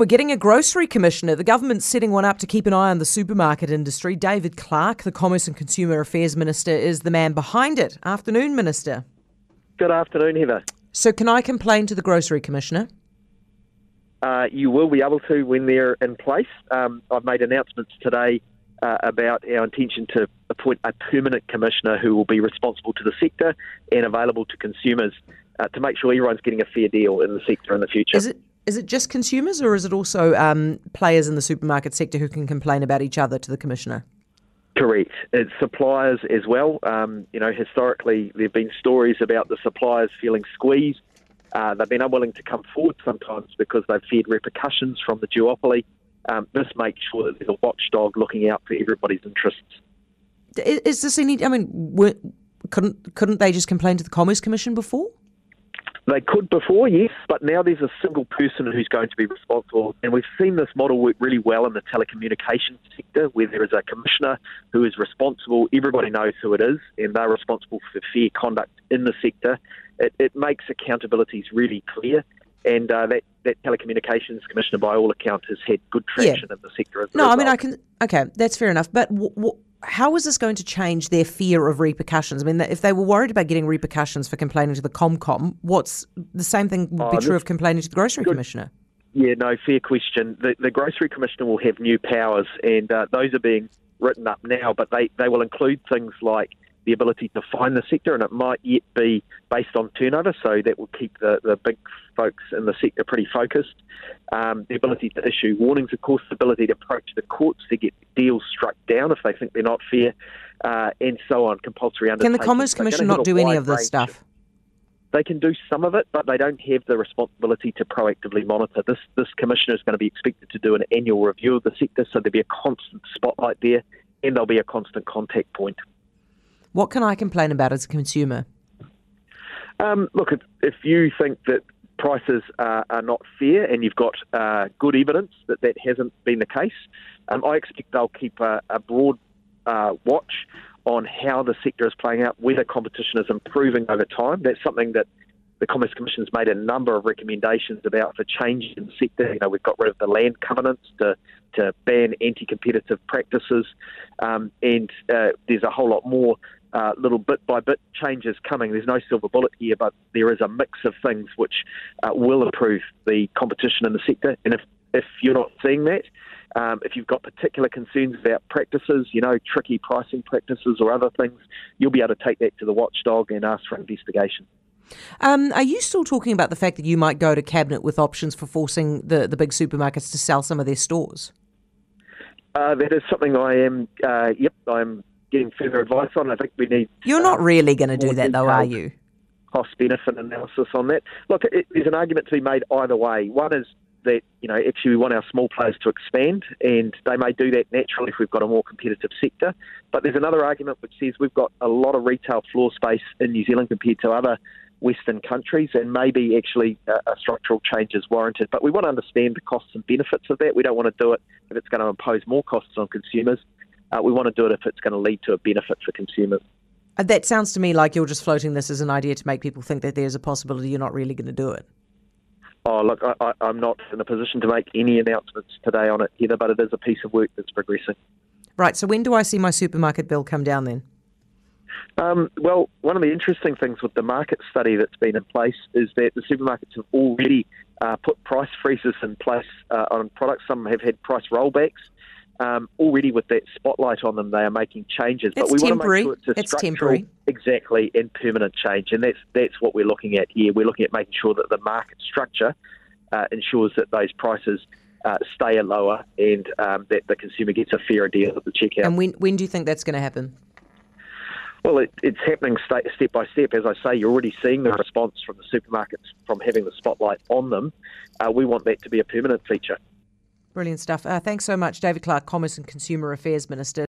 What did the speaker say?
we're getting a grocery commissioner. The government's setting one up to keep an eye on the supermarket industry. David Clark, the Commerce and Consumer Affairs Minister, is the man behind it. Afternoon, Minister. Good afternoon, Heather. So, can I complain to the grocery commissioner? Uh, you will be able to when they're in place. Um, I've made announcements today uh, about our intention to appoint a permanent commissioner who will be responsible to the sector and available to consumers uh, to make sure everyone's getting a fair deal in the sector in the future. Is it is it just consumers, or is it also um, players in the supermarket sector who can complain about each other to the commissioner? Correct. It's suppliers as well. Um, you know, historically, there have been stories about the suppliers feeling squeezed. Uh, they've been unwilling to come forward sometimes because they've feared repercussions from the duopoly. Um, this makes sure that there's a watchdog looking out for everybody's interests. Is this any? I mean, couldn't couldn't they just complain to the Commerce Commission before? They could before, yes, but now there's a single person who's going to be responsible. And we've seen this model work really well in the telecommunications sector, where there is a commissioner who is responsible. Everybody knows who it is, and they're responsible for fair conduct in the sector. It, it makes accountabilities really clear. And uh, that, that telecommunications commissioner, by all accounts, has had good traction yeah. in the sector. As well. No, I mean, I can. Okay, that's fair enough. But w- w- how is this going to change their fear of repercussions? I mean, if they were worried about getting repercussions for complaining to the ComCom, what's the same thing would oh, be true of complaining to the Grocery good. Commissioner? Yeah, no, fair question. The, the Grocery Commissioner will have new powers, and uh, those are being written up now, but they, they will include things like the ability to find the sector, and it might yet be based on turnover, so that will keep the, the big folks in the sector pretty focused. Um, the ability to issue warnings, of course, the ability to approach the courts to get deals struck down if they think they're not fair, uh, and so on. Compulsory Can the Commerce Commission not do any of this stuff? They can do some of it, but they don't have the responsibility to proactively monitor. This this commissioner is going to be expected to do an annual review of the sector, so there'll be a constant spotlight there, and there'll be a constant contact point. What can I complain about as a consumer? Um, look, if, if, you think that prices are, are not fair and you've got uh, good evidence that that hasn't been the case, um, I expect they'll keep a, a broad uh, watch on how the sector is playing out, whether competition is improving over time. That's something that the Commerce Commission's made a number of recommendations about for changes in the sector. You know, we've got rid of the land covenants to, to ban anti-competitive practices, um, and uh, there's a whole lot more uh, little bit by bit changes coming. There's no silver bullet here, but there is a mix of things which uh, will improve the competition in the sector. And if, if you're not seeing that, um, if you've got particular concerns about practices, you know, tricky pricing practices or other things, you'll be able to take that to the watchdog and ask for investigation. Um, are you still talking about the fact that you might go to cabinet with options for forcing the, the big supermarkets to sell some of their stores? Uh, that is something I am. Uh, yep, I'm getting further advice on. I think we need. You're not uh, really going to do that, though, are you? Cost benefit analysis on that. Look, it, there's an argument to be made either way. One is that you know actually we want our small players to expand, and they may do that naturally if we've got a more competitive sector. But there's another argument which says we've got a lot of retail floor space in New Zealand compared to other Western countries, and maybe actually a, a, structural change is warranted. But we want to understand the costs and benefits of that. We don't want to do it if it's going to impose more costs on consumers. Uh, we want to do it if it's going to lead to a benefit for consumers. That sounds to me like you're just floating this as an idea to make people think that there's a possibility you're not really going to do it. Oh, look, I, am not in a position to make any announcements today on it either, but it is a piece of work that's progressing. Right, so when do I see my supermarket bill come down then? Um, well, one of the interesting things with the market study that's been in place is that the supermarkets have already uh, put price freezes in place uh, on products. Some have had price rollbacks um, already with that spotlight on them, they are making changes. But we temporary. want to make sure it's, it's temporary. Exactly, and permanent change. And that's that's what we're looking at here. We're looking at making sure that the market structure uh, ensures that those prices uh, stay lower and um, that the consumer gets a fairer deal at the checkout. And when when do you think that's going to happen? Well, it, it's happening step, step by step. As I say, you're already seeing the response from the supermarkets from having the spotlight on them. Uh, we want that to be a permanent feature. Brilliant stuff. Uh, thanks so much, David Clark, Commerce and Consumer Affairs Minister.